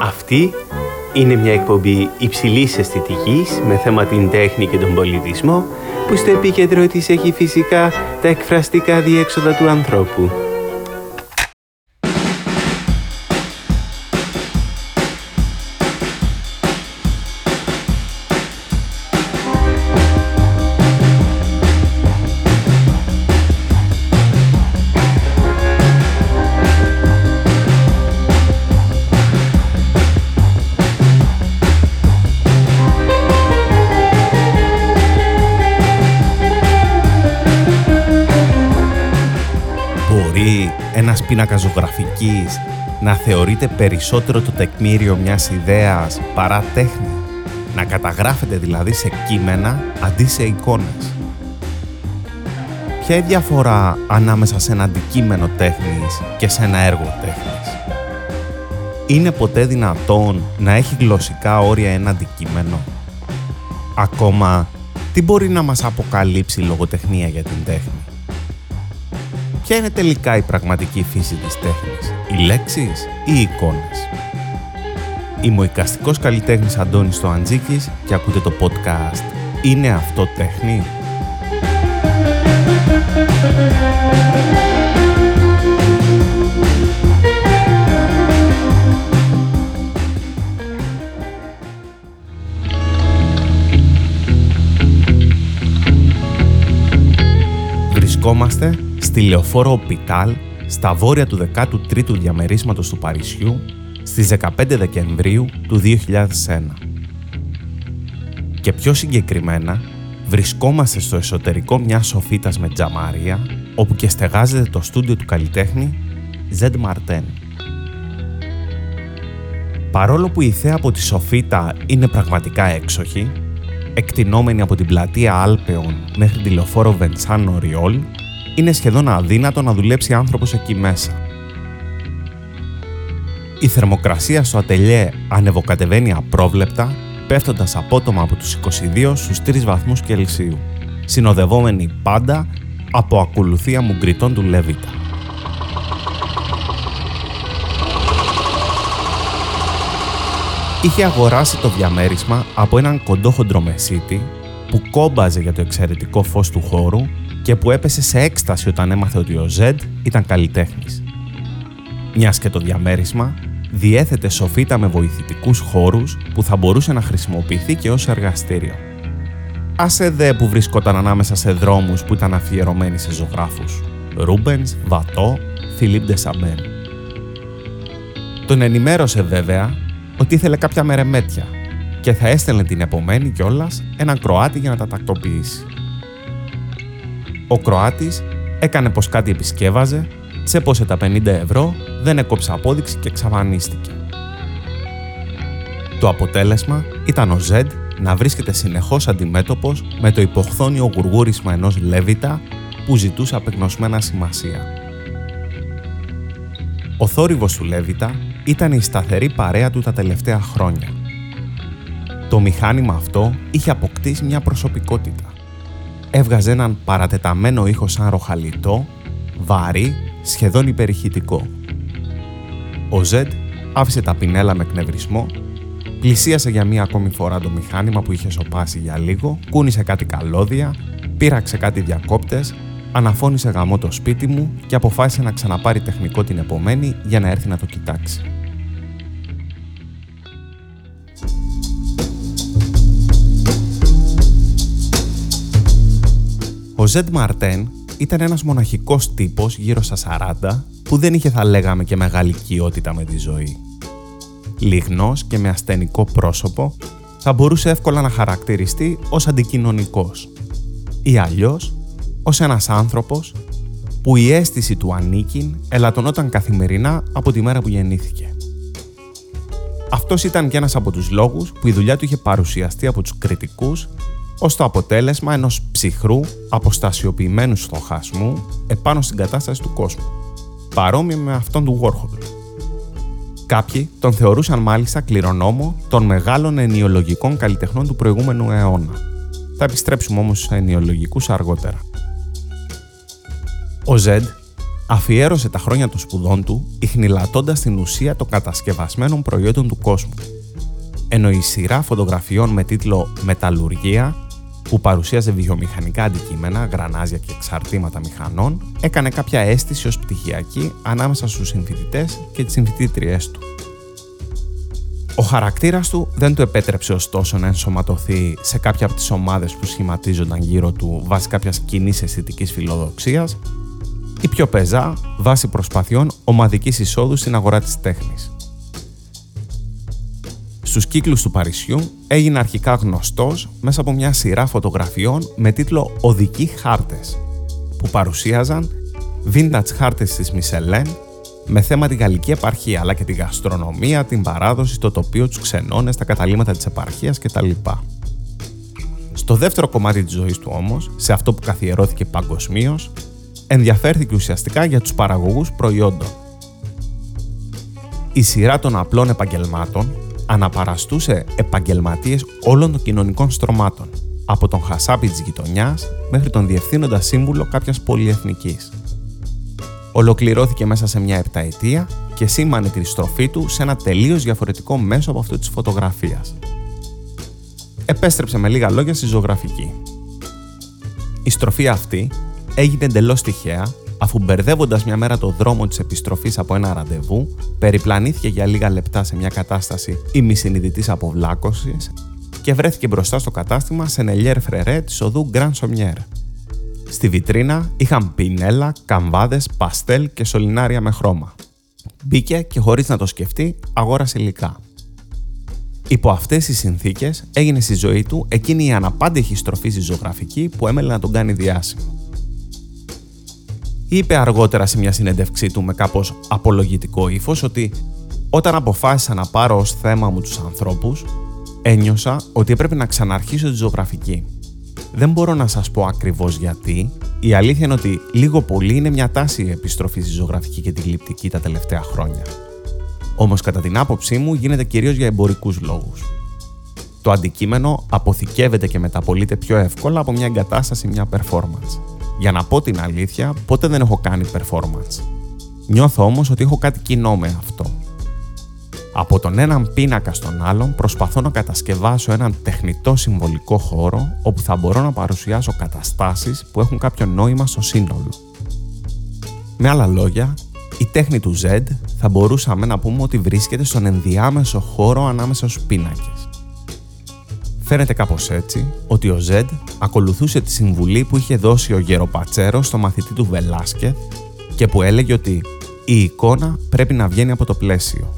Αυτή είναι μια εκπομπή υψηλής αισθητικής με θέμα την τέχνη και τον πολιτισμό που στο επίκεντρο της έχει φυσικά τα εκφραστικά διέξοδα του ανθρώπου. Πίνακα ζωγραφικής να θεωρείται περισσότερο το τεκμήριο μιας ιδέας παρά τέχνη, να καταγράφεται δηλαδή σε κείμενα αντί σε εικόνες. Ποια είναι η διαφορά ανάμεσα σε ένα αντικείμενο τέχνης και σε ένα έργο τέχνης; Είναι ποτέ δυνατόν να έχει γλωσσικά όρια ένα αντικείμενο; Ακόμα, τι μπορεί να μας αποκαλύψει η λογοτεχνία για την τέχνη; Ποια είναι τελικά η πραγματική φύση της τέχνης, οι λέξεις ή οι εικόνες; Είμαι ο οικαστικός καλλιτέχνης Αντώνης Αντζίκης και ακούτε το podcast «Είναι αυτό τέχνη» Βρισκόμαστε στη λεωφόρο Οπιτάλ, στα βόρεια του 13ου διαμερίσματος του Παρισιού, στις 15 Δεκεμβρίου του 2001. Και πιο συγκεκριμένα, βρισκόμαστε στο εσωτερικό μιας σοφίτας με τζαμάρια, όπου και στεγάζεται το στούντιο του καλλιτέχνη Ζεντ Μαρτέν. Παρόλο που η θέα από τη σοφίτα είναι πραγματικά έξοχη, εκτινόμενη από την πλατεία Άλπεων μέχρι τη λεωφόρο Βεντσάνο Ριόλ, είναι σχεδόν αδύνατο να δουλέψει άνθρωπος εκεί μέσα. Η θερμοκρασία στο ατελιέ ανεβοκατεβαίνει απρόβλεπτα, πέφτοντας απότομα από τους 22 στους 3 βαθμούς Κελσίου, συνοδευόμενη πάντα από ακολουθία μουγκριτών του Λέβητα. Είχε αγοράσει το διαμέρισμα από έναν κοντόχοντρο μεσίτη που κόμπαζε για το εξαιρετικό φως του χώρου και που έπεσε σε έκσταση όταν έμαθε ότι ο Ζεντ ήταν καλλιτέχνης. Μιας και το διαμέρισμα διέθετε σοφίτα με βοηθητικούς χώρους που θα μπορούσε να χρησιμοποιηθεί και ως εργαστήριο. Άσε δε που βρισκόταν ανάμεσα σε δρόμους που ήταν αφιερωμένοι σε ζωγράφους. Ρούμπενς, Βατό, Φιλίπ Ντεσαμπέν. Τον ενημέρωσε βέβαια ότι ήθελε κάποια μερεμέτια και θα έστελνε την επομένη κιόλας έναν Κροάτι για να τα τακτοποιήσει. Ο Κροάτης έκανε πως κάτι επισκεύαζε, τσέπωσε τα 50 ευρώ, δεν έκοψε απόδειξη και εξαφανίστηκε. Το αποτέλεσμα ήταν ο Ζεντ να βρίσκεται συνεχώς αντιμέτωπος με το υποχθόνιο γουργούρισμα ενός Λέβητα που ζητούσε απεγνωσμένα σημασία. Ο θόρυβος του Λέβητα ήταν η σταθερή παρέα του τα τελευταία χρόνια. Το μηχάνημα αυτό είχε αποκτήσει μια προσωπικότητα έβγαζε έναν παρατεταμένο ήχο σαν ροχαλιτό, βαρύ, σχεδόν υπερηχητικό. Ο Ζεντ άφησε τα πινέλα με εκνευρισμό, πλησίασε για μία ακόμη φορά το μηχάνημα που είχε σοπάσει για λίγο, κούνησε κάτι καλώδια, πήραξε κάτι διακόπτες, αναφώνησε γαμό το σπίτι μου και αποφάσισε να ξαναπάρει τεχνικό την επομένη για να έρθει να το κοιτάξει. Ζεντ Μαρτέν ήταν ένας μοναχικός τύπος γύρω στα 40 που δεν είχε θα λέγαμε και μεγάλη οικειότητα με τη ζωή. Λιγνός και με ασθενικό πρόσωπο θα μπορούσε εύκολα να χαρακτηριστεί ως αντικοινωνικός ή αλλιώς ως ένας άνθρωπος που η αίσθηση του ανήκειν ελαττωνόταν καθημερινά από τη μέρα που γεννήθηκε. Αυτός ήταν και ένας από τους λόγους που η δουλειά του είχε παρουσιαστεί από τους κριτικούς ως το αποτέλεσμα ενός ψυχρού, αποστασιοποιημένου στοχασμού επάνω στην κατάσταση του κόσμου, παρόμοιο με αυτόν του Warhol. Κάποιοι τον θεωρούσαν μάλιστα κληρονόμο των μεγάλων ενιολογικών καλλιτεχνών του προηγούμενου αιώνα. Θα επιστρέψουμε όμως στους ενιολογικούς αργότερα. Ο Ζεντ αφιέρωσε τα χρόνια των σπουδών του ιχνηλατώντας την ουσία των κατασκευασμένων προϊόντων του κόσμου. Ενώ η σειρά φωτογραφιών με τίτλο «Μεταλλουργία» που παρουσίαζε βιομηχανικά αντικείμενα, γρανάζια και εξαρτήματα μηχανών, έκανε κάποια αίσθηση ως πτυχιακή ανάμεσα στους συμφοιτητές και τις συμφοιτήτριές του. Ο χαρακτήρας του δεν του επέτρεψε ωστόσο να ενσωματωθεί σε κάποια από τις ομάδες που σχηματίζονταν γύρω του βάσει κάποιας κοινής αισθητικής φιλοδοξίας ή πιο πεζά βάσει προσπαθειών ομαδικής εισόδου στην αγορά της τέχνης. Στους κύκλους του Παρισιού έγινε αρχικά γνωστός μέσα από μια σειρά φωτογραφιών με τίτλο «Οδικοί χάρτες» που παρουσίαζαν vintage χάρτες της Μισελέν με θέμα τη γαλλική επαρχία αλλά και τη γαστρονομία, την παράδοση, το τοπίο, τους ξενώνες, τα καταλήμματα της επαρχίας κτλ. Στο δεύτερο κομμάτι της ζωής του όμως, σε αυτό που καθιερώθηκε παγκοσμίως, ενδιαφέρθηκε ουσιαστικά για τους παραγωγούς προϊόντων. Η σειρά των απλών επαγγελμάτων αναπαραστούσε επαγγελματίες όλων των κοινωνικών στρωμάτων, από τον χασάπι της γειτονιάς μέχρι τον διευθύνοντα σύμβουλο κάποιας πολυεθνικής. Ολοκληρώθηκε μέσα σε μια επταετία και σήμανε τη στροφή του σε ένα τελείως διαφορετικό μέσο από αυτό της φωτογραφίας. Επέστρεψε με λίγα λόγια στη ζωγραφική. Η στροφή αυτή έγινε εντελώς τυχαία αφού μπερδεύοντας μια μέρα το δρόμο της επιστροφής από ένα ραντεβού, περιπλανήθηκε για λίγα λεπτά σε μια κατάσταση ημισυνειδητής αποβλάκωσης και βρέθηκε μπροστά στο κατάστημα σε νελιέρ φρερέ της οδού Grand Sommier. Στη βιτρίνα είχαν πινέλα, καμβάδες, παστέλ και σωληνάρια με χρώμα. Μπήκε και χωρίς να το σκεφτεί, αγόρασε υλικά. Υπό αυτές τις συνθήκες έγινε στη ζωή του εκείνη η αναπάντηχη στροφή στη ζωγραφική που έμελε να τον κάνει διάσημο είπε αργότερα σε μια συνέντευξή του με κάπως απολογητικό ύφος ότι όταν αποφάσισα να πάρω ως θέμα μου τους ανθρώπους, ένιωσα ότι έπρεπε να ξαναρχίσω τη ζωγραφική. Δεν μπορώ να σας πω ακριβώς γιατί, η αλήθεια είναι ότι λίγο πολύ είναι μια τάση η επιστροφή στη ζωγραφική και τη γλυπτική τα τελευταία χρόνια. Όμως κατά την άποψή μου γίνεται κυρίως για εμπορικούς λόγους. Το αντικείμενο αποθηκεύεται και μεταπολείται πιο εύκολα από μια εγκατάσταση, μια performance. Για να πω την αλήθεια, ποτέ δεν έχω κάνει performance. Νιώθω όμως ότι έχω κάτι κοινό με αυτό. Από τον έναν πίνακα στον άλλον προσπαθώ να κατασκευάσω έναν τεχνητό συμβολικό χώρο όπου θα μπορώ να παρουσιάσω καταστάσεις που έχουν κάποιο νόημα στο σύνολο. Με άλλα λόγια, η τέχνη του Z θα μπορούσαμε να πούμε ότι βρίσκεται στον ενδιάμεσο χώρο ανάμεσα στους πίνακες. Φαίνεται κάπως έτσι ότι ο Ζεντ ακολουθούσε τη συμβουλή που είχε δώσει ο Γεροπατσέρο στο μαθητή του Βελάσκε και που έλεγε ότι η εικόνα πρέπει να βγαίνει από το πλαίσιο.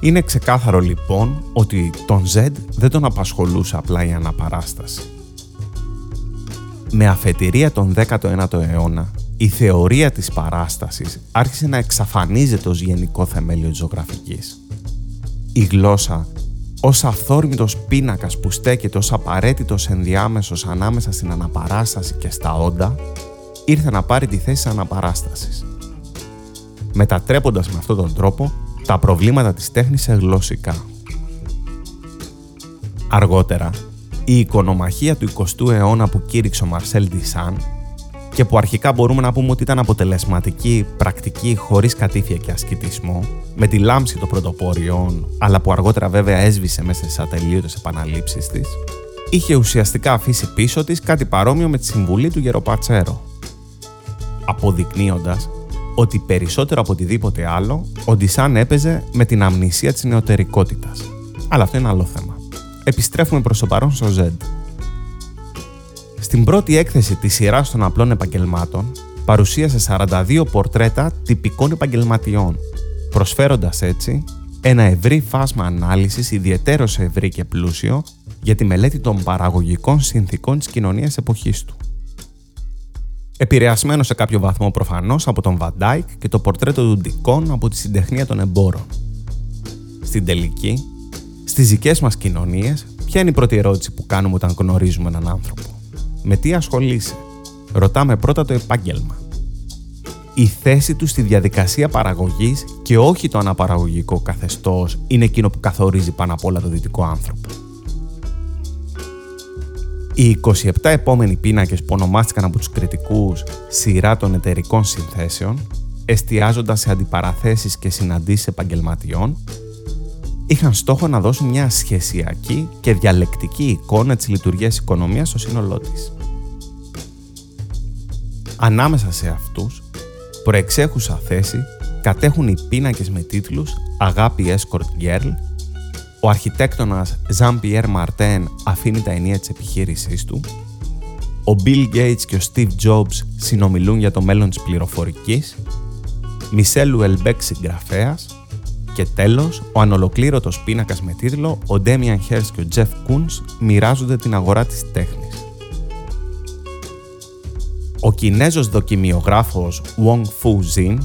Είναι ξεκάθαρο λοιπόν ότι τον Ζεντ δεν τον απασχολούσε απλά η αναπαράσταση. Με αφετηρία τον 19ο αιώνα, η θεωρία της παράστασης άρχισε να εξαφανίζεται ως γενικό θεμέλιο της ζωγραφικής. Η γλώσσα ως αυθόρμητος πίνακας που στέκεται ως απαραίτητος ενδιάμεσος ανάμεσα στην αναπαράσταση και στα όντα, ήρθε να πάρει τη θέση της αναπαράστασης. Μετατρέποντας με αυτόν τον τρόπο τα προβλήματα της τέχνης σε γλωσσικά. Αργότερα, η οικονομαχία του 20ου αιώνα που κήρυξε ο Μαρσέλ Ντισάν και που αρχικά μπορούμε να πούμε ότι ήταν αποτελεσματική, πρακτική, χωρίς κατήφια και ασκητισμό, με τη λάμψη των πρωτοπόριων, αλλά που αργότερα βέβαια έσβησε μέσα στις ατελείωτες επαναλήψεις της, είχε ουσιαστικά αφήσει πίσω της κάτι παρόμοιο με τη συμβουλή του Γεροπατσέρο. Αποδεικνύοντας ότι περισσότερο από οτιδήποτε άλλο, ο Ντισάν έπαιζε με την αμνησία της νεωτερικότητας. Αλλά αυτό είναι άλλο θέμα. Επιστρέφουμε προς το παρόν στον Ζεντ. Στην πρώτη έκθεση της σειράς των απλών επαγγελμάτων, παρουσίασε 42 πορτρέτα τυπικών επαγγελματιών, προσφέροντας έτσι ένα ευρύ φάσμα ανάλυσης ιδιαίτερα ευρύ και πλούσιο για τη μελέτη των παραγωγικών συνθηκών της κοινωνίας εποχής του. Επηρεασμένο σε κάποιο βαθμό προφανώς από τον Βαντάικ και το πορτρέτο του Ντικόν από τη συντεχνία των εμπόρων. Στην τελική, στις δικές μας κοινωνίες, ποια είναι η πρώτη ερώτηση που κάνουμε όταν γνωρίζουμε έναν άνθρωπο; Με τι ασχολείσαι. Ρωτάμε πρώτα το επάγγελμα. Η θέση του στη διαδικασία παραγωγής και όχι το αναπαραγωγικό καθεστώς είναι εκείνο που καθορίζει πάνω απ' όλα το δυτικό άνθρωπο. Οι 27 επόμενοι πίνακες που ονομάστηκαν από τους κριτικούς σειρά των εταιρικών συνθέσεων, εστιάζοντας σε αντιπαραθέσεις και συναντήσεις επαγγελματιών, είχαν στόχο να δώσουν μια σχεσιακή και διαλεκτική εικόνα της λειτουργίας οικονομίας στο σύνολό της. Ανάμεσα σε αυτούς, προεξέχουσα θέση κατέχουν οι πίνακες με τίτλους «Αγάπη Escort Girl», ο αρχιτέκτονας Jean-Pierre Martin αφήνει τα ενία της επιχείρησής του, ο Bill Gates και ο Steve Jobs συνομιλούν για το μέλλον της πληροφορικής, Μισελ Ουελμπέκ συγγραφέας. Και τέλος, ο ανολοκλήρωτος πίνακας με τίτλο «Ο Damian Hirst και ο Jeff Koons μοιράζονται την αγορά της τέχνης». Ο Κινέζος δοκιμιογράφος Wong Fu Jin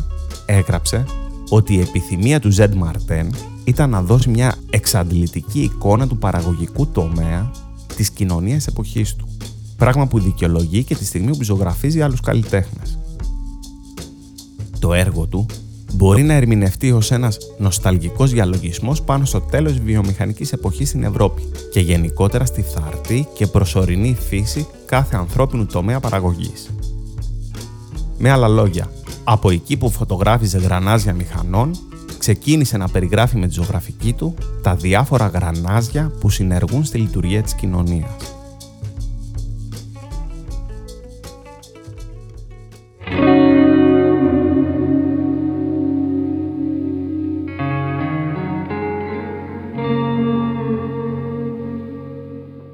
έγραψε ότι η επιθυμία του Zed Martin ήταν να δώσει μια εξαντλητική εικόνα του παραγωγικού τομέα της κοινωνίας εποχής του, πράγμα που δικαιολογεί και τη στιγμή που ζωγραφίζει άλλους καλλιτέχνες. Το έργο του μπορεί να ερμηνευτεί ως ένας νοσταλγικός διαλογισμός πάνω στο τέλος της βιομηχανικής εποχής στην Ευρώπη και γενικότερα στη θαρτή και προσωρινή φύση κάθε ανθρώπινου τομέα παραγωγής. Με άλλα λόγια, από εκεί που φωτογράφιζε γρανάζια μηχανών, ξεκίνησε να περιγράφει με τη ζωγραφική του τα διάφορα γρανάζια που συνεργούν στη λειτουργία της κοινωνίας.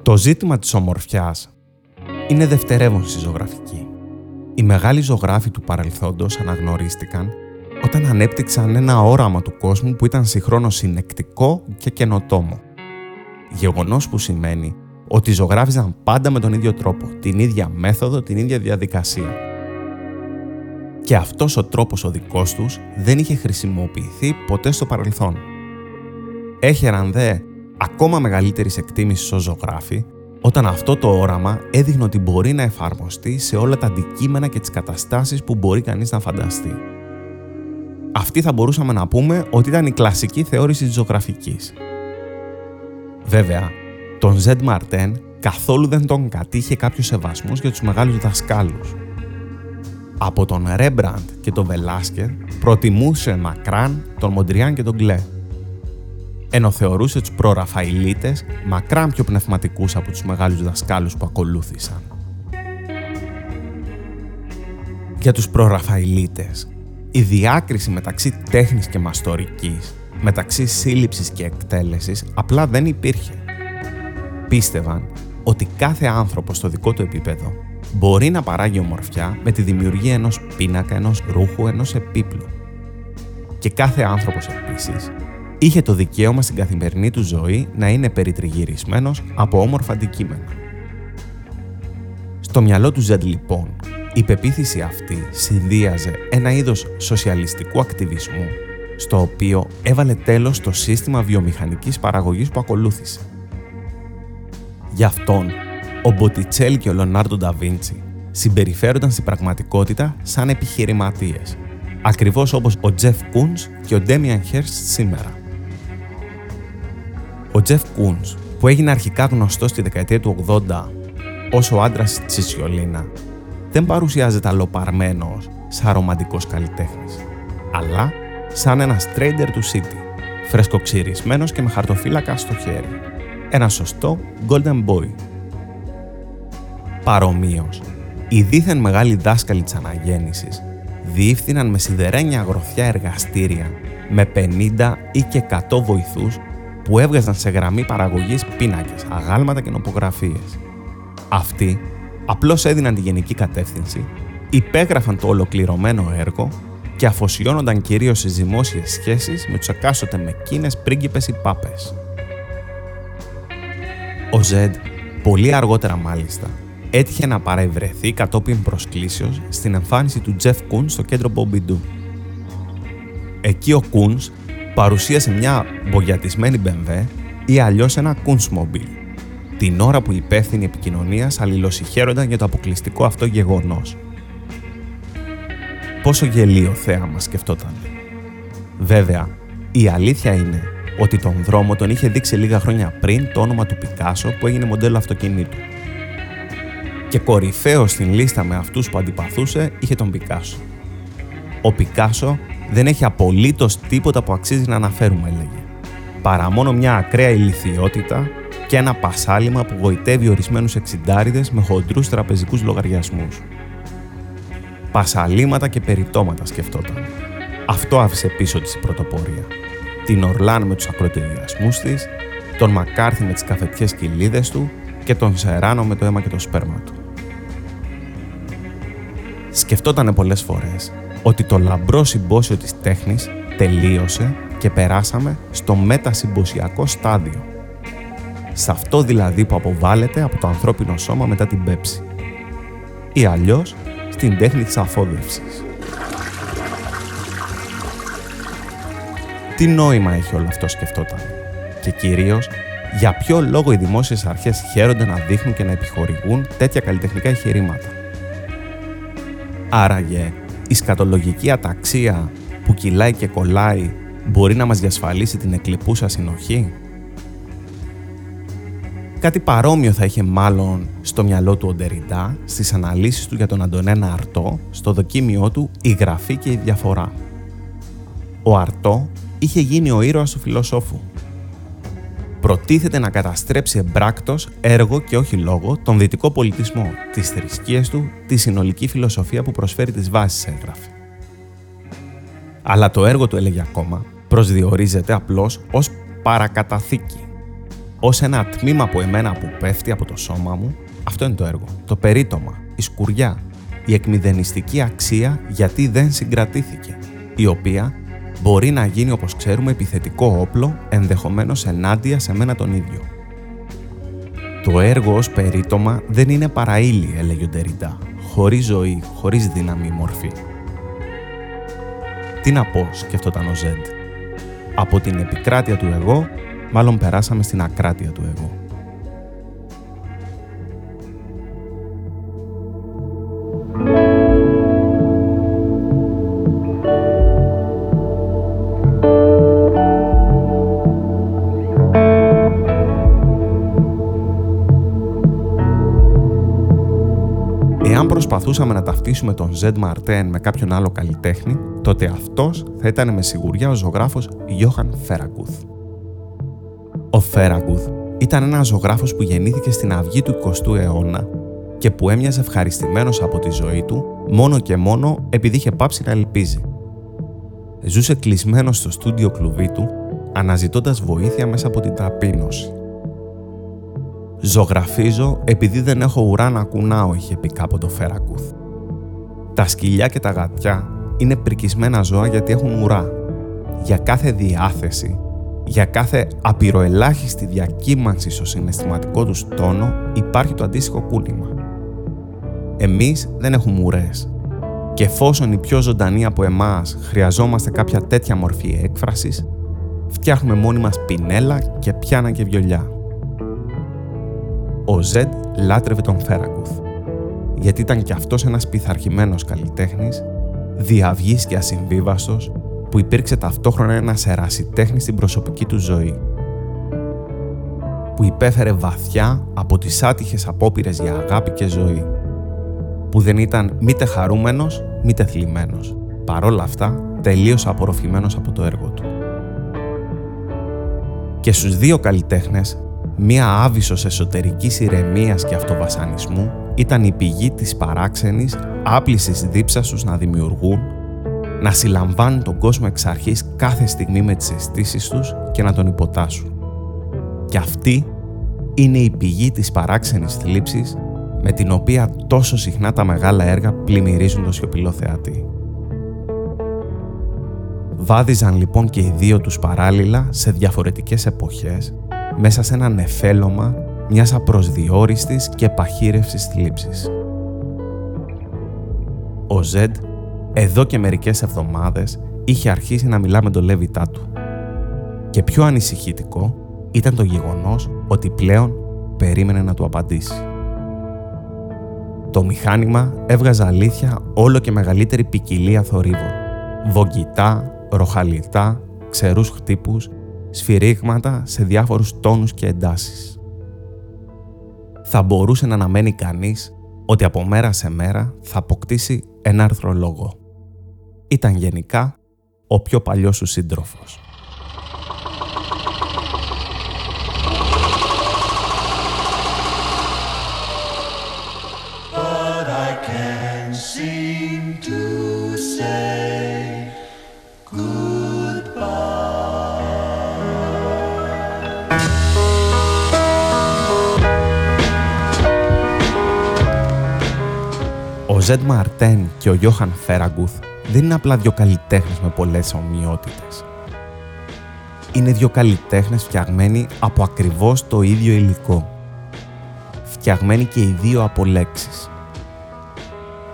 Το ζήτημα της ομορφιάς είναι δευτερεύον στη ζωγραφική. Οι μεγάλοι ζωγράφοι του παρελθόντος αναγνωρίστηκαν όταν ανέπτυξαν ένα όραμα του κόσμου που ήταν συγχρόνως συνεκτικό και καινοτόμο. Γεγονός που σημαίνει ότι ζωγράφιζαν πάντα με τον ίδιο τρόπο, την ίδια μέθοδο, την ίδια διαδικασία. Και αυτός ο τρόπος ο δικός τους δεν είχε χρησιμοποιηθεί ποτέ στο παρελθόν. Έχεραν δε ακόμα μεγαλύτερης εκτίμησης ως ζωγράφοι όταν αυτό το όραμα έδειχνε ότι μπορεί να εφαρμοστεί σε όλα τα αντικείμενα και τις καταστάσεις που μπορεί κανείς να φανταστεί. Αυτή θα μπορούσαμε να πούμε ότι ήταν η κλασική θεώρηση της ζωγραφικής. Βέβαια, τον Ζεντ Μαρτέν καθόλου δεν τον κατήχε κάποιος σεβασμός για τους μεγάλους δασκάλους. Από τον Ρέμπραντ και τον Βελάσκερ προτιμούσε μακράν τον Μοντριάν και τον Κλέ ενώ θεωρούσε τους προραφαηλίτες μακράν πιο πνευματικούς από τους μεγάλους δασκάλους που ακολούθησαν. Για τους προραφαηλίτες, η διάκριση μεταξύ τέχνης και μαστορικής, μεταξύ σύλληψης και εκτέλεσης, απλά δεν υπήρχε. Πίστευαν ότι κάθε άνθρωπος στο δικό του επίπεδο μπορεί να παράγει ομορφιά με τη δημιουργία ενός πίνακα, ενός ρούχου, ενός επίπλου. Και κάθε άνθρωπος επίσης είχε το δικαίωμα στην καθημερινή του ζωή να είναι περιτριγυρισμένος από όμορφα αντικείμενα. Στο μυαλό του Ζεντ λοιπόν, η πεποίθηση αυτή συνδύαζε ένα είδος σοσιαλιστικού ακτιβισμού, στο οποίο έβαλε τέλος το σύστημα βιομηχανικής παραγωγής που ακολούθησε. Γι' αυτόν, ο Μποτιτσέλ και ο Λονάρντο Νταβίντσι συμπεριφέρονταν στην πραγματικότητα σαν επιχειρηματίες, ακριβώς όπως ο Τζεφ Κούνς και ο Ντέμιαν Χέρστ σήμερα. Ο Τζεφ Κούνς, που έγινε αρχικά γνωστός στη δεκαετία του 80 ως ο άντρας της Ισιολίνα, δεν παρουσιάζεται αλλοπαρμένος σαν ρομαντικός καλλιτέχνης, αλλά σαν ένας trader του City, φρεσκοξυρισμένος και με χαρτοφύλακα στο χέρι. Ένα σωστό golden boy. Παρομοίως, οι δίθεν μεγάλοι δάσκαλοι της αναγέννησης διεύθυναν με σιδερένια αγροθιά εργαστήρια με 50 ή και 100 βοηθούς που έβγαζαν σε γραμμή παραγωγής πίνακες, αγάλματα και νοπογραφίες. Αυτοί απλώς έδιναν τη γενική κατεύθυνση, υπέγραφαν το ολοκληρωμένο έργο και αφοσιώνονταν κυρίως στις δημόσιες σχέσεις με τους εκάστοτε μεκίνες πρίγκιπες ή πάπες. Ο Ζεντ, πολύ αργότερα μάλιστα, έτυχε να παρευρεθεί κατόπιν προσκλήσεως στην εμφάνιση του Τζεφ Κούνς στο κέντρο Μπομπιντού. Εκεί ο Κούνς παρουσίασε μια μπογιατισμένη BMW ή αλλιώς ένα Kunstmobil, την ώρα που οι υπεύθυνοι επικοινωνίας αλληλοσυχαίρονταν για το αποκλειστικό αυτό γεγονός. Πόσο γελίο θέαμα σκεφτόταν. Βέβαια, η αλήθεια είναι ότι τον δρόμο τον είχε δείξει λίγα χρόνια πριν το όνομα του Πικάσο που έγινε μοντέλο αυτοκινήτου. Και κορυφαίο στην λίστα με αυτούς που αντιπαθούσε είχε τον Πικάσο. Ο Πικάσο δεν έχει απολύτως τίποτα που αξίζει να αναφέρουμε, έλεγε. Παρά μόνο μια ακραία ηλικιότητα και ένα πασάλιμα που γοητεύει ορισμένους εξιντάριδες με χοντρούς τραπεζικούς λογαριασμούς. Πασαλήματα και περιτώματα σκεφτόταν. Αυτό άφησε πίσω της η πρωτοπορία. Την Ορλάν με τους ακροτηριασμούς της, τον Μακάρθι με τις καφετιές κοιλίδες του και τον Σεράνο με το αίμα και το σπέρμα του. Σκεφτότανε πολλές φορές ότι το λαμπρό συμπόσιο της τέχνης τελείωσε και περάσαμε στο μετασυμποσιακό στάδιο. Σε αυτό δηλαδή που αποβάλλεται από το ανθρώπινο σώμα μετά την πέψη. Ή αλλιώς στην τέχνη της αφόδευσης. Τι νόημα έχει όλο αυτό σκεφτόταν. Και κυρίως, για ποιο λόγο οι δημόσιες αρχές χαίρονται να δείχνουν και να επιχορηγούν τέτοια καλλιτεχνικά εγχειρήματα. Άραγε, η σκατολογική αταξία που κυλάει και κολλάει μπορεί να μας διασφαλίσει την εκλειπούσα συνοχή; Κάτι παρόμοιο θα είχε μάλλον στο μυαλό του ο Ντεριντά στις αναλύσεις του για τον Αντωνένα Αρτό στο δοκίμιό του «Η γραφή και η διαφορά». Ο Αρτό είχε γίνει ο ήρωας του φιλοσόφου. Προτίθεται να καταστρέψει εμπράκτος, έργο και όχι λόγο τον δυτικό πολιτισμό, τις θρησκείες του, τη συνολική φιλοσοφία που προσφέρει τις βάσεις έγραφε. Αλλά το έργο του έλεγε ακόμα προσδιορίζεται απλώς ως παρακαταθήκη. Ως ένα τμήμα από εμένα που πέφτει από το σώμα μου, αυτό είναι το έργο. Το περίτομα, η σκουριά, η εκμηδενιστική αξία γιατί δεν συγκρατήθηκε, η οποία μπορεί να γίνει όπως ξέρουμε επιθετικό όπλο ενδεχομένως ενάντια σε μένα τον ίδιο. Το έργο ως περίτομα δεν είναι παρά ύλη, έλεγε ο Ντεριντά, χωρίς ζωή, χωρίς δύναμη μορφή. Τι να πω, σκεφτόταν ο Ζέντ. Από την επικράτεια του εγώ, μάλλον περάσαμε στην ακράτεια του εγώ. Προσπαθούσαμε να ταυτίσουμε τον Ζεντ Μαρτέν με κάποιον άλλο καλλιτέχνη, τότε αυτός θα ήταν με σιγουριά ο ζωγράφος Γιώχαν Φέραγκουθ. Ο Φέραγκουθ ήταν ένας ζωγράφος που γεννήθηκε στην αυγή του 20ου αιώνα και που έμοιαζε ευχαριστημένος από τη ζωή του μόνο και μόνο επειδή είχε πάψει να ελπίζει. Ζούσε κλεισμένο στο στούντιο κλουβί του, αναζητώντας βοήθεια μέσα από την ταπείνωση. Ζωγραφίζω επειδή δεν έχω ουρά να κουνάω, είχε πει κάποτε ο Φέρακουθ. Τα σκυλιά και τα γατιά είναι πρικισμένα ζώα γιατί έχουν ουρά. Για κάθε διάθεση, για κάθε απειροελάχιστη διακύμανση στο συναισθηματικό τους τόνο υπάρχει το αντίστοιχο κούνημα. Εμείς δεν έχουμε ουρές. Και εφόσον οι πιο ζωντανοί από εμάς χρειαζόμαστε κάποια τέτοια μορφή έκφρασης, φτιάχνουμε μόνοι μας πινέλα και πιάνα και βιολιά ο Ζεντ λάτρευε τον Φέραγκουθ, γιατί ήταν κι αυτός ένας πειθαρχημένος καλλιτέχνης, διαυγής και ασυμβίβαστος, που υπήρξε ταυτόχρονα ένας ερασιτέχνης στην προσωπική του ζωή, που υπέφερε βαθιά από τις άτυχες απόπειρες για αγάπη και ζωή, που δεν ήταν μήτε χαρούμενος, μήτε θλιμμένος, παρόλα αυτά τελείως απορροφημένος από το έργο του. Και στους δύο καλλιτέχνες Μία άβυσος εσωτερικής ηρεμίας και αυτοβασανισμού ήταν η πηγή της παράξενης, άπλησης δίψας τους να δημιουργούν, να συλλαμβάνουν τον κόσμο εξ αρχής κάθε στιγμή με τις αισθήσεις τους και να τον υποτάσσουν. Και αυτή είναι η πηγή της παράξενης θλίψης με την οποία τόσο συχνά τα μεγάλα έργα πλημμυρίζουν το σιωπηλό θεατή. Βάδιζαν λοιπόν και οι δύο τους παράλληλα σε διαφορετικές εποχές μέσα σε ένα νεφέλωμα μιας απροσδιόριστης και παχύρευσης θλίψης. Ο Ζεντ εδώ και μερικές εβδομάδες είχε αρχίσει να μιλά με τον Λέβητά του. Και πιο ανησυχητικό ήταν το γεγονός ότι πλέον περίμενε να του απαντήσει. Το μηχάνημα έβγαζε αλήθεια όλο και μεγαλύτερη ποικιλία θορύβων. Βογγητά, ροχαλιτά, ξερούς χτύπους σφυρίγματα σε διάφορους τόνους και εντάσεις. Θα μπορούσε να αναμένει κανείς ότι από μέρα σε μέρα θα αποκτήσει ένα αρθρολόγο. Ήταν γενικά ο πιο παλιός σου σύντροφος. Ζεντ Μαρτέν και ο Γιώχαν Φέραγκουθ δεν είναι απλά δύο καλλιτέχνες με πολλές ομοιότητες. Είναι δύο καλλιτέχνες φτιαγμένοι από ακριβώς το ίδιο υλικό. Φτιαγμένοι και οι δύο από λέξεις.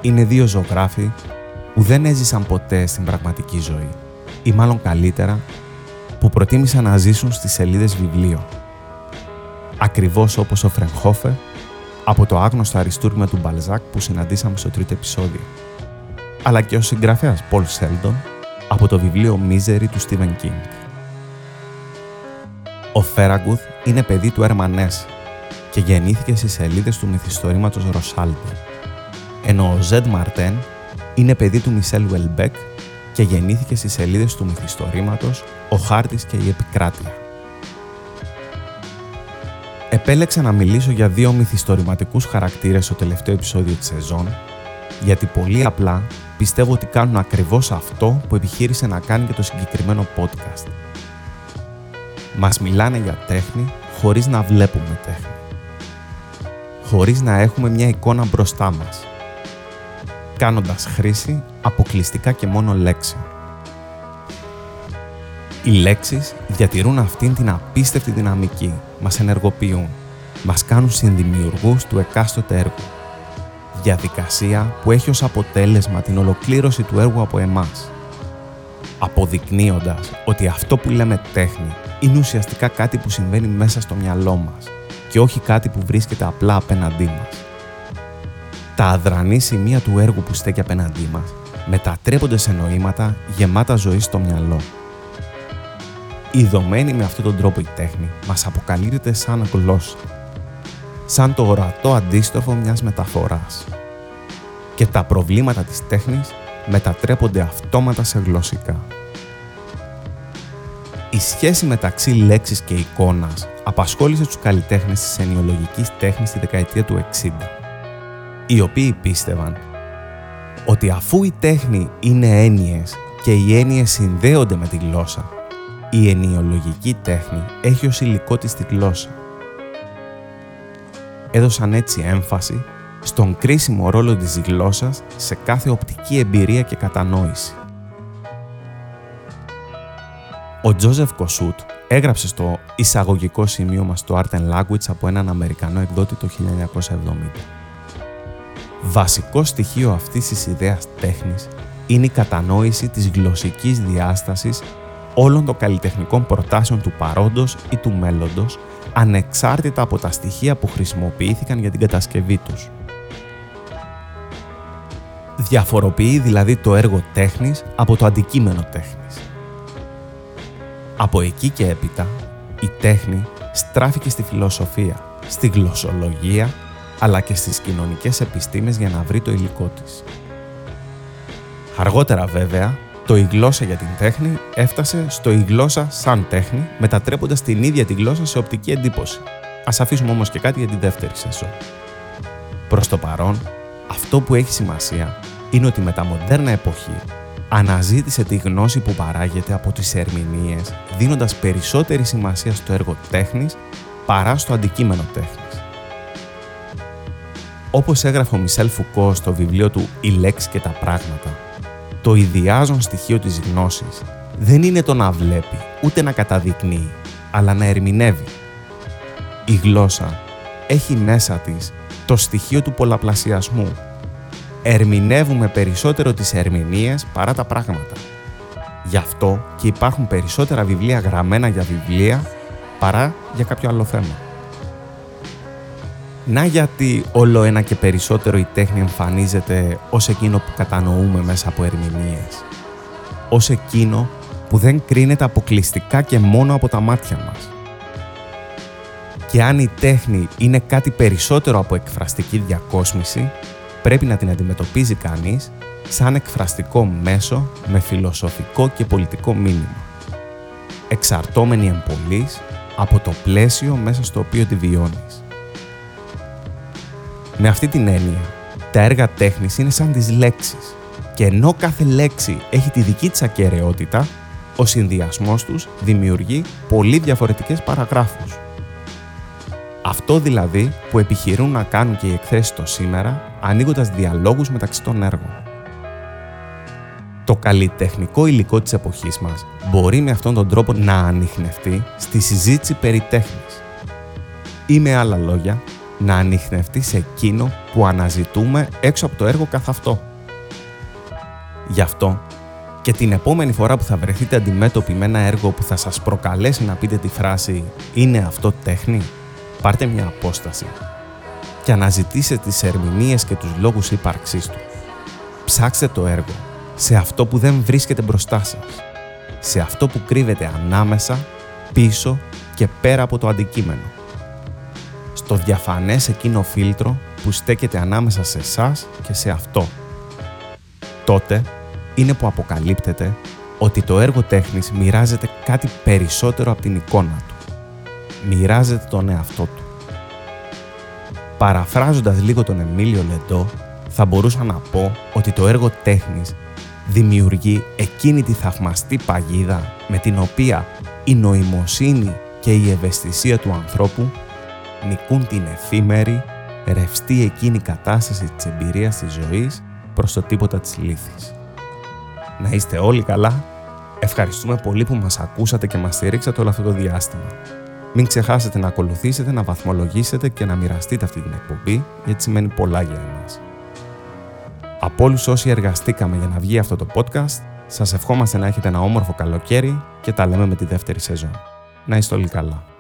Είναι δύο ζωγράφοι που δεν έζησαν ποτέ στην πραγματική ζωή ή μάλλον καλύτερα που προτίμησαν να ζήσουν στις σελίδες βιβλίων. Ακριβώς όπως ο Φρενχόφερ από το άγνωστο αριστούργημα του Μπαλζάκ που συναντήσαμε στο τρίτο επεισόδιο. Αλλά και ο συγγραφέας Πολ Σέλντον από το βιβλίο Misery του Στίβεν Κίνγκ. Ο Φέραγκουθ είναι παιδί του Έρμαν Έσσε και γεννήθηκε στις σελίδες του μυθιστορήματος Ροσάλντε, ενώ ο Ζεντ Μαρτέν είναι παιδί του Μισελ Βελμπέκ και γεννήθηκε στις σελίδες του μυθιστορήματος «Ο χάρτης και η επικράτεια». Επέλεξα να μιλήσω για δύο μυθιστορηματικούς χαρακτήρες στο τελευταίο επεισόδιο της σεζόν, γιατί πολύ απλά πιστεύω ότι κάνουν ακριβώς αυτό που επιχείρησε να κάνει και το συγκεκριμένο podcast. Μας μιλάνε για τέχνη χωρίς να βλέπουμε τέχνη. Χωρίς να έχουμε μια εικόνα μπροστά μας. Κάνοντας χρήση αποκλειστικά και μόνο λέξεων. Οι λέξεις διατηρούν αυτήν την απίστευτη δυναμική, μας ενεργοποιούν, μας κάνουν συνδημιουργούς του εκάστοτε έργου. Διαδικασία που έχει ως αποτέλεσμα την ολοκλήρωση του έργου από εμάς. Αποδεικνύοντας ότι αυτό που λέμε τέχνη είναι ουσιαστικά κάτι που συμβαίνει μέσα στο μυαλό μας και όχι κάτι που βρίσκεται απλά απέναντί μας. Τα αδρανή σημεία του έργου που στέκει απέναντί μας μετατρέπονται σε νοήματα γεμάτα ζωής στο μυαλό Ιδωμένη με αυτόν τον τρόπο η τέχνη μας αποκαλύπτεται σαν γλώσσα. Σαν το ορατό αντίστροφο μιας μεταφοράς. Και τα προβλήματα της τέχνης μετατρέπονται αυτόματα σε γλωσσικά. Η σχέση μεταξύ λέξης και εικόνας απασχόλησε τους καλλιτέχνες της ενοιολογικής τέχνης στη δεκαετία του 60, οι οποίοι πίστευαν ότι αφού η τέχνη είναι έννοιες και οι έννοιες συνδέονται με τη γλώσσα, η ενιολογική τέχνη έχει ως υλικό της τη γλώσσα. Έδωσαν έτσι έμφαση στον κρίσιμο ρόλο της γλώσσας σε κάθε οπτική εμπειρία και κατανόηση. Ο Τζόζεφ Κοσούτ έγραψε στο εισαγωγικό σημείο μας το Art and Language από έναν Αμερικανό εκδότη το 1970. Βασικό στοιχείο αυτής της ιδέας τέχνης είναι η κατανόηση της γλωσσικής διάστασης όλων των καλλιτεχνικών προτάσεων του παρόντος ή του μέλλοντος, ανεξάρτητα από τα στοιχεία που χρησιμοποιήθηκαν για την κατασκευή τους. Διαφοροποιεί δηλαδή το έργο τέχνης από το αντικείμενο τέχνης. Από εκεί και έπειτα, η τέχνη στράφηκε στη φιλοσοφία, στη γλωσσολογία, αλλά και στις κοινωνικές επιστήμες για να βρει το υλικό της. Αργότερα βέβαια, το «η γλώσσα για την τέχνη» έφτασε στο «η γλώσσα σαν τέχνη», μετατρέποντας την ίδια τη γλώσσα σε οπτική εντύπωση. Ας αφήσουμε όμως και κάτι για τη δεύτερη σεζόν. Προς το παρόν, αυτό που έχει σημασία είναι ότι με τα μοντέρνα εποχή αναζήτησε τη γνώση που παράγεται από τις ερμηνείες, δίνοντας περισσότερη σημασία στο έργο τέχνης παρά στο αντικείμενο τέχνης. Όπως έγραφε ο Μισελ Φουκώ στο βιβλίο του «Η λέξη και τα πράγματα», το ιδιάζον στοιχείο της γνώσης δεν είναι το να βλέπει, ούτε να καταδεικνύει, αλλά να ερμηνεύει. Η γλώσσα έχει μέσα της το στοιχείο του πολλαπλασιασμού. Ερμηνεύουμε περισσότερο τις ερμηνείες παρά τα πράγματα. Γι' αυτό και υπάρχουν περισσότερα βιβλία γραμμένα για βιβλία παρά για κάποιο άλλο θέμα. Να γιατί όλο ένα και περισσότερο η τέχνη εμφανίζεται ως εκείνο που κατανοούμε μέσα από ερμηνείες. Ως εκείνο που δεν κρίνεται αποκλειστικά και μόνο από τα μάτια μας. Και αν η τέχνη είναι κάτι περισσότερο από εκφραστική διακόσμηση, πρέπει να την αντιμετωπίζει κανείς σαν εκφραστικό μέσο με φιλοσοφικό και πολιτικό μήνυμα. Εξαρτώμενη εμπολής από το πλαίσιο μέσα στο οποίο τη βιώνεις. Με αυτή την έννοια, τα έργα τέχνης είναι σαν τις λέξεις και ενώ κάθε λέξη έχει τη δική της ακαιρεότητα, ο συνδυασμός τους δημιουργεί πολύ διαφορετικές παραγράφους. Αυτό δηλαδή που επιχειρούν να κάνουν και οι εκθέσεις το σήμερα, ανοίγοντας διαλόγους μεταξύ των έργων. Το καλλιτεχνικό υλικό της εποχής μας μπορεί με αυτόν τον τρόπο να ανοιχνευτεί στη συζήτηση περί τέχνης. Ή με άλλα λόγια, να ανοιχνευτεί σε εκείνο που αναζητούμε έξω από το έργο καθ' αυτό. Γι' αυτό και την επόμενη φορά που θα βρεθείτε αντιμέτωποι με ένα έργο που θα σας προκαλέσει να πείτε τη φράση «Είναι αυτό τέχνη» πάρτε μια απόσταση και αναζητήστε τις ερμηνείες και τους λόγους ύπαρξής τους. Ψάξτε το έργο σε αυτό που δεν βρίσκεται μπροστά σας, σε αυτό που κρύβεται ανάμεσα, πίσω και πέρα από το αντικείμενο. Στο διαφανές εκείνο φίλτρο που στέκεται ανάμεσα σε εσάς και σε αυτό. Τότε είναι που αποκαλύπτεται ότι το έργο τέχνης μοιράζεται κάτι περισσότερο από την εικόνα του μοιράζεται τον εαυτό του. Παραφράζοντας λίγο τον Εμίλιο Λεντό, θα μπορούσα να πω ότι το έργο τέχνης δημιουργεί εκείνη τη θαυμαστή παγίδα με την οποία η νοημοσύνη και η ευαισθησία του ανθρώπου νικούν την εφήμερη, ρευστή εκείνη κατάσταση της εμπειρίας της ζωής προς το τίποτα της λύθης. Να είστε όλοι καλά. Ευχαριστούμε πολύ που μας ακούσατε και μας στηρίξατε όλο αυτό το διάστημα. Μην ξεχάσετε να ακολουθήσετε, να βαθμολογήσετε και να μοιραστείτε αυτή την εκπομπή, γιατί σημαίνει πολλά για εμάς. Από όλους όσοι εργαστήκαμε για να βγει αυτό το podcast, σας ευχόμαστε να έχετε ένα όμορφο καλοκαίρι και τα λέμε με τη δεύτερη σεζόν. Να είστε όλοι καλά.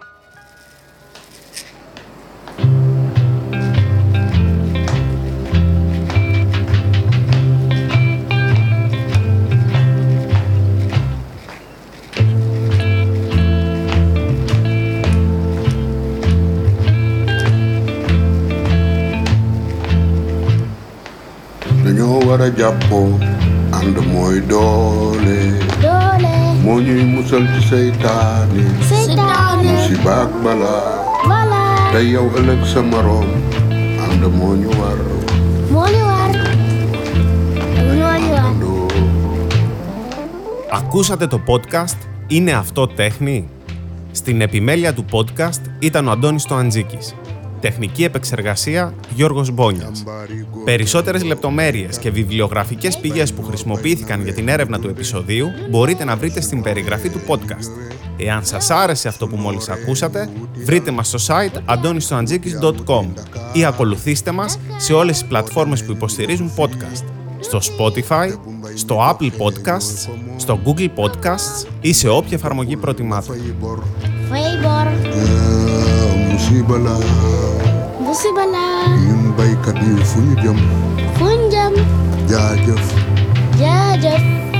Jàppoo ànd mooy doole doole moo ñuy musal ci seytaane seytaane musiba ak balaa bala te yow ëllëg sa moroom ànd moo ñu war moo ñu war moo ñu war àndoo Ακούσατε το podcast «Είναι αυτό τέχνη» Στην επιμέλεια του podcast ήταν ο Αντώνης Τοαντζίκης. Τεχνική επεξεργασία Γιώργος Μπόνιας. Περισσότερες λεπτομέρειες και βιβλιογραφικές πηγές που χρησιμοποιήθηκαν για την έρευνα του επεισοδίου μπορείτε να βρείτε στην περιγραφή του podcast. Εάν σας άρεσε αυτό που μόλις ακούσατε, βρείτε μας στο site antonistoantζίκης.com ή ακολουθήστε μας σε όλες τις πλατφόρμες που υποστηρίζουν podcast. Στο Spotify, στο Apple Podcasts, στο Google Podcasts ή σε όποια εφαρμογή προτιμάτε. Musibana yéen béykat yi fu ñu jëm. fu ñu jëm. jaajëf. jaajëf.